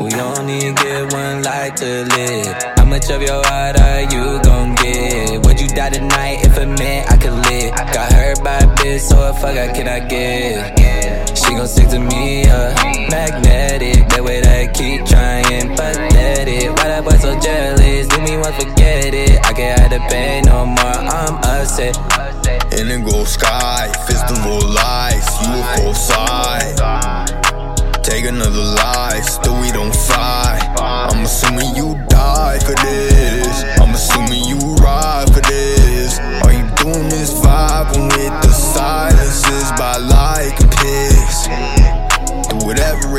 We only get one life to live. How much of your heart are you gon' give? Would you die tonight if it meant I could live? Got hurt by a bitch, so what fuck I can I give? She gon' stick to me, uh, magnetic. That way that I keep trying, pathetic. Why that boy so jealous? Do me one, forget it. I can't hide the pain no more, I'm upset. Indigo sky, festival lights, another life, still we don't fight. I'm assuming you die for this.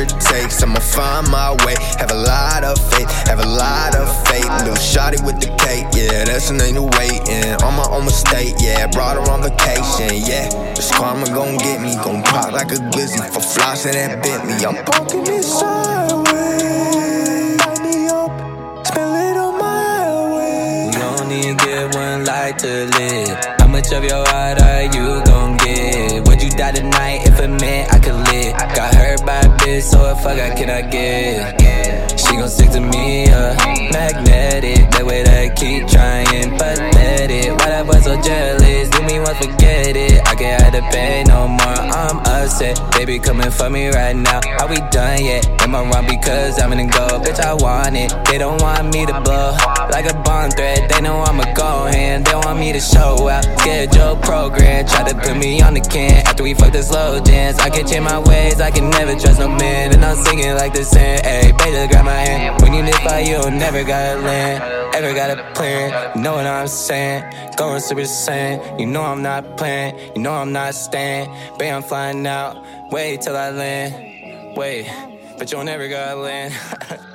It takes, I'ma find my way. Have a lot of faith, have a lot of faith. Little shotty with the cake, yeah, that's an ain't no waiting. On my own mistake, yeah, brought her on vacation, yeah. This karma gon' get me, gon' pop like a glizzy for flossing that Bentley. I'm parking it sideways. Light me up, spill it on my way. We only get one life to live. How much of your heart are you gon' give? Would you die tonight bitch, so fuck I can I give? She gon' stick to me, uh, magnetic. That way that keep trying, pathetic. Why that boy so jealous? Do me one, forget it. I can't hide the pain I'm upset. Baby coming for me right now. Are we done yet? Am I wrong because I'm in the go? Bitch, I want it. They don't want me to blow like a bond thread. They know I'ma go hand. They want me to show out. Schedule program. Try to put me on the can after we fuck this slow dance. I can change my ways. I can never trust no man. And I'm singing like the eh, same. Eh. Hey, baby, grab my hand. When you live by you'll never gotta land. Ever got a plan. You know what I'm saying? Going super saiyan. You know I'm not playing. You know I'm not staying. Babe, I'm flying out. Wait till I land. Wait, but you'll never gotta land.